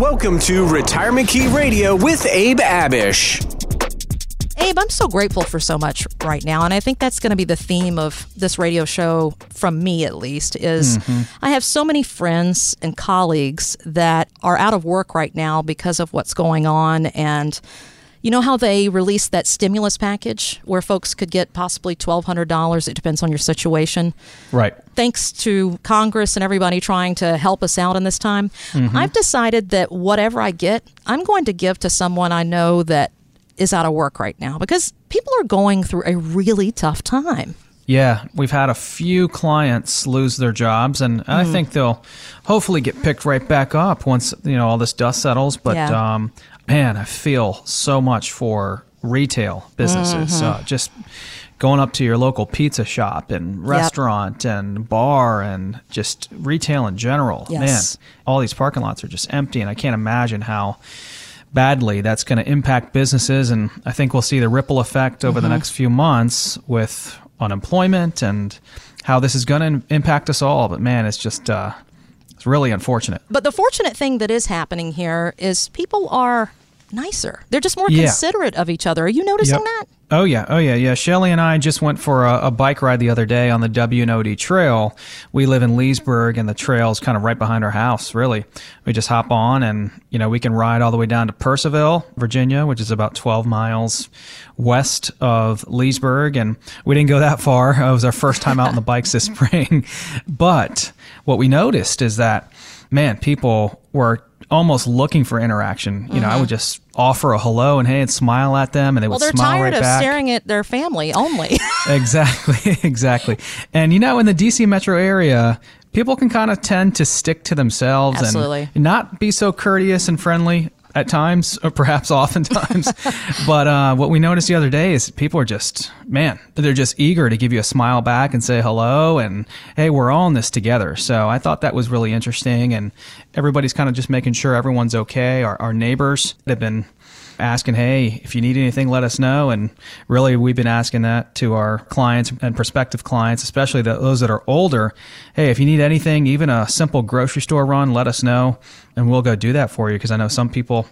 Welcome to Retirement Key Radio with Abe Abish. Abe, I'm so grateful for so much right now, and I think that's going to be the theme of this radio show, from me at least. Is Mm-hmm. I have so many friends and colleagues that are out of work right now because of what's going on, and you know how they released that stimulus package where folks could get possibly twelve hundred dollars. It depends on your situation Right. thanks to Congress and everybody trying to help us out in this time, Mm-hmm. I've decided that whatever I get, I'm going to give to someone I know that is out of work right now because people are going through a really tough time. Yeah, we've had a few clients lose their jobs, and I Mm. think they'll hopefully get picked right back up once you know all this dust settles. But Yeah. um, man, I feel so much for retail businesses. Mm-hmm. Uh, just going up to your local pizza shop and restaurant and bar and just retail in general. Yes. Man, all these parking lots are just empty, and I can't imagine how badly that's going to impact businesses and i think we'll see the ripple effect over the next few months with unemployment and how this is going to impact us all but man it's just uh, it's really unfortunate. But the fortunate thing that is happening here is people are nicer. They're just more Yeah. considerate of each other. Are you noticing Yep. that? Oh yeah, oh yeah, yeah. Shelly and I just went for a, a bike ride the other day on the W&OD Trail. We live in Leesburg, and the trail's kind of right behind our house. Really, we just hop on, and you know we can ride all the way down to Purcellville, Virginia, which is about 12 miles west of Leesburg, and we didn't go that far. It was our first time out on the bikes this spring, but what we noticed is that man, people were almost looking for interaction. You know, I would just offer a hello and hey and smile at them, and they Mm-hmm. Well, would they're smile tired right of back. staring at their family only. Exactly, exactly. And you know, in the DC metro area, people can kind of tend to stick to themselves Absolutely. and not be so courteous and friendly at times, or perhaps oftentimes. but uh, what we noticed the other day is people are just, man, they're just eager to give you a smile back and say hello and hey, we're all in this together. So I thought that was really interesting, and everybody's kind of just making sure everyone's okay. Our, our neighbors have been asking, hey, if you need anything, let us know. And really, we've been asking that to our clients and prospective clients, especially those that are older. Hey, if you need anything, even a simple grocery store run, let us know, and we'll go do that for you. Because I know some people,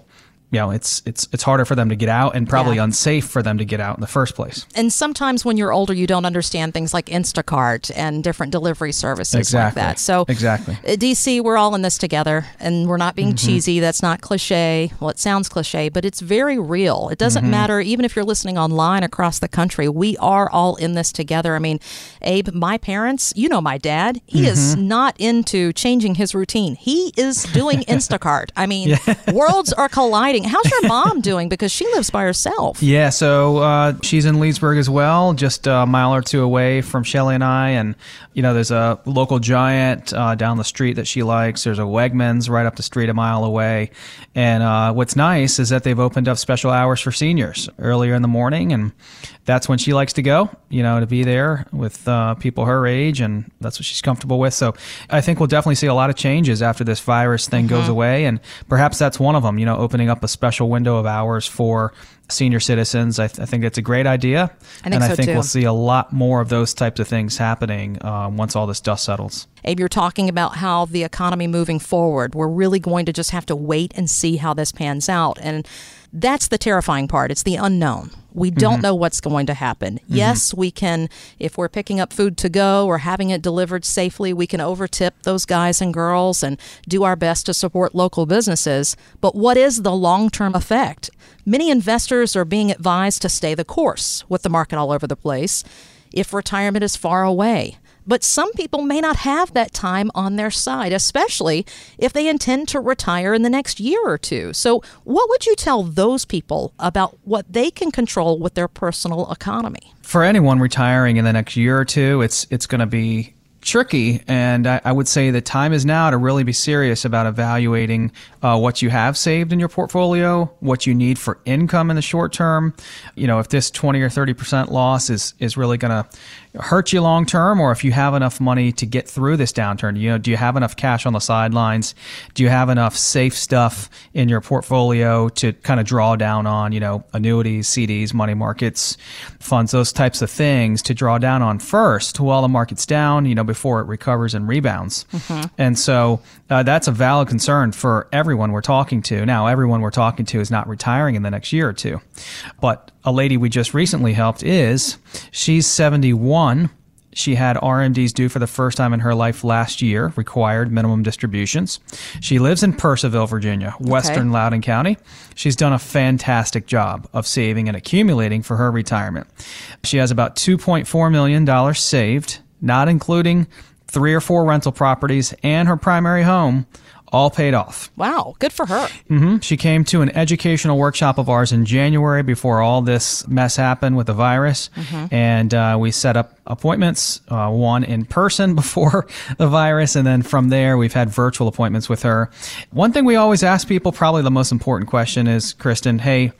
you know, it's it's it's harder for them to get out, and probably Yeah. unsafe for them to get out in the first place. and sometimes when you're older, you don't understand things like Instacart and different delivery services Exactly. like that. So, Exactly. uh, DC, we're all in this together, and we're not being Mm-hmm. cheesy. That's not cliche. Well, it sounds cliche, but it's very real. It doesn't Mm-hmm. matter, even if you're listening online across the country. We are all in this together. I mean, Abe, my parents, you know, my dad, he is Mm-hmm. not into changing his routine. He is doing Instacart. I mean, worlds are colliding. How's your mom doing? Because she lives by herself. Yeah, so uh, she's in Leesburg as well, just a mile or two away from Shelly and I. And, you know, there's a local giant uh, down the street that she likes. There's a Wegmans right up the street a mile away. And uh, what's nice is that they've opened up special hours for seniors earlier in the morning. And that's when she likes to go, you know, to be there with uh, people her age. And that's what she's comfortable with. So I think we'll definitely see a lot of changes after this virus thing goes away. And perhaps that's one of them, you know, opening up a special window of hours for senior citizens. I, th- I think it's a great idea. I think and I so, think too. we'll see a lot more of those types of things happening um, once all this dust settles. Abe, you're talking about how the economy moving forward, we're really going to just have to wait and see how this pans out. And that's the terrifying part. It's the unknown. We don't mm-hmm. know what's going to happen. Mm-hmm. Yes, we can, if we're picking up food to go or having it delivered safely, we can overtip those guys and girls and do our best to support local businesses. But what is the long term effect? Many investors are being advised to stay the course with the market all over the place if retirement is far away. But some people may not have that time on their side, especially if they intend to retire in the next year or two. So, what would you tell those people about what they can control with their personal economy? For anyone retiring in the next year or two, it's it's going to be tricky, and I, I would say the time is now to really be serious about evaluating uh, what you have saved in your portfolio, what you need for income in the short term. You know, if this twenty or thirty percent loss is is really going to hurt you long term or if you have enough money to get through this downturn. You know, do you have enough cash on the sidelines? Do you have enough safe stuff in your portfolio to kind of draw down on, you know, annuities, CDs, money markets, funds, those types of things to draw down on first while the market's down, you know, before it recovers and rebounds. Mm-hmm. And so uh, that's a valid concern for everyone we're talking to. Now, everyone we're talking to is not retiring in the next year or two, but a lady we just recently helped is she's 71. She had RMDs due for the first time in her life last year, required minimum distributions. She lives in Purcellville, Virginia, western Loudoun County. She's done a fantastic job of saving and accumulating for her retirement. She has about $2.4 million saved, not including three or four rental properties and her primary home all paid off. Wow, good for her. Mm-hmm. She came to an educational workshop of ours in January before all this mess happened with the virus. Mm-hmm. And uh, we set up appointments, uh, one in person before the virus. And then from there, we've had virtual appointments with her. One thing we always ask people, probably the most important question is Kristen, hey,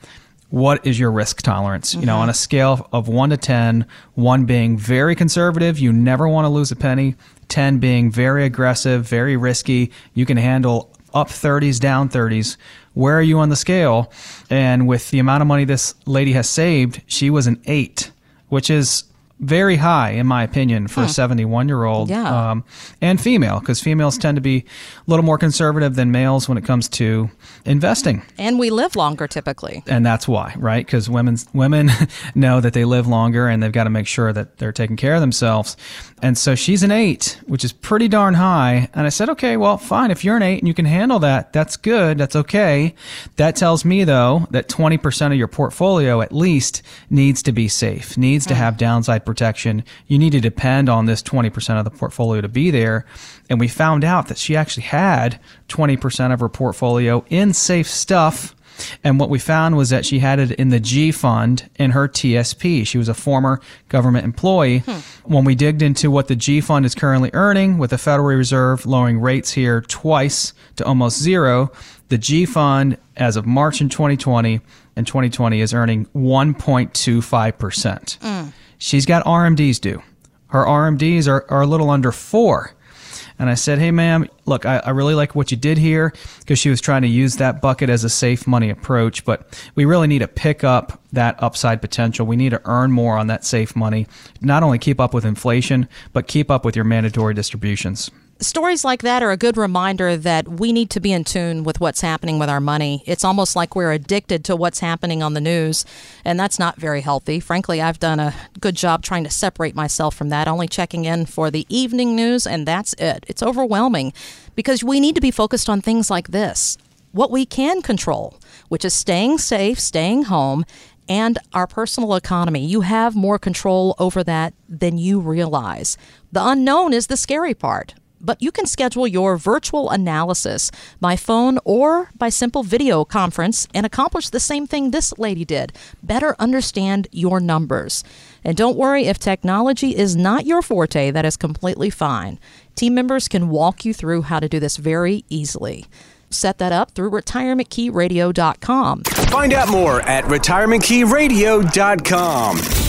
what is your risk tolerance? Mm-hmm. You know, mm-hmm. on a scale of one to 10, one being very conservative, you never want to lose a penny, 10 being very aggressive, very risky. You can handle up 30s, down 30s. Where are you on the scale? And with the amount of money this lady has saved, she was an eight, which is very high in my opinion for hmm. a 71 year old yeah. um, and female because females tend to be a little more conservative than males when it comes to investing. And we live longer typically. And that's why right? Because women women know that they live longer and they've got to make sure that they're taking care of themselves. And so she's an eight which is pretty darn high. And i said okay well fine. If you're an eight and you can handle that that's good. That's okay. That tells me though that 20% of your portfolio at least needs to be safe needs to have downside protection, you need to depend on this 20% of the portfolio to be there. And we found out that she actually had 20% of her portfolio in safe stuff. And what we found was that she had it in the G fund in her TSP. She was a former government employee. Hmm. When we digged into what the G fund is currently earning, with the Federal Reserve lowering rates here twice to almost zero, the G fund as of March in 2020 and 2020 is earning 1.25%. Mm she's got RMDs due. Her RMDs are, are a little under four. And I said, Hey, ma'am, look, I, I really like what you did here because she was trying to use that bucket as a safe money approach. But we really need to pick up that upside potential. We need to earn more on that safe money, not only keep up with inflation, but keep up with your mandatory distributions stories like that are a good reminder that we need to be in tune with what's happening with our money. It's almost like we're addicted to what's happening on the news, and that's not very healthy. Frankly, I've done a good job trying to separate myself from that, only checking in for the evening news, and that's it. It's overwhelming because we need to be focused on things like this what we can control, which is staying safe, staying home, and our personal economy. You have more control over that than you realize. The unknown is the scary part but you can schedule your virtual analysis by phone or by simple video conference and accomplish the same thing this lady did better understand your numbers. And don't worry if technology is not your forte, that is completely fine. Team members can walk you through how to do this very easily. Set that up through retirementkeyradio.com. Find out more at retirementkeyradio.com.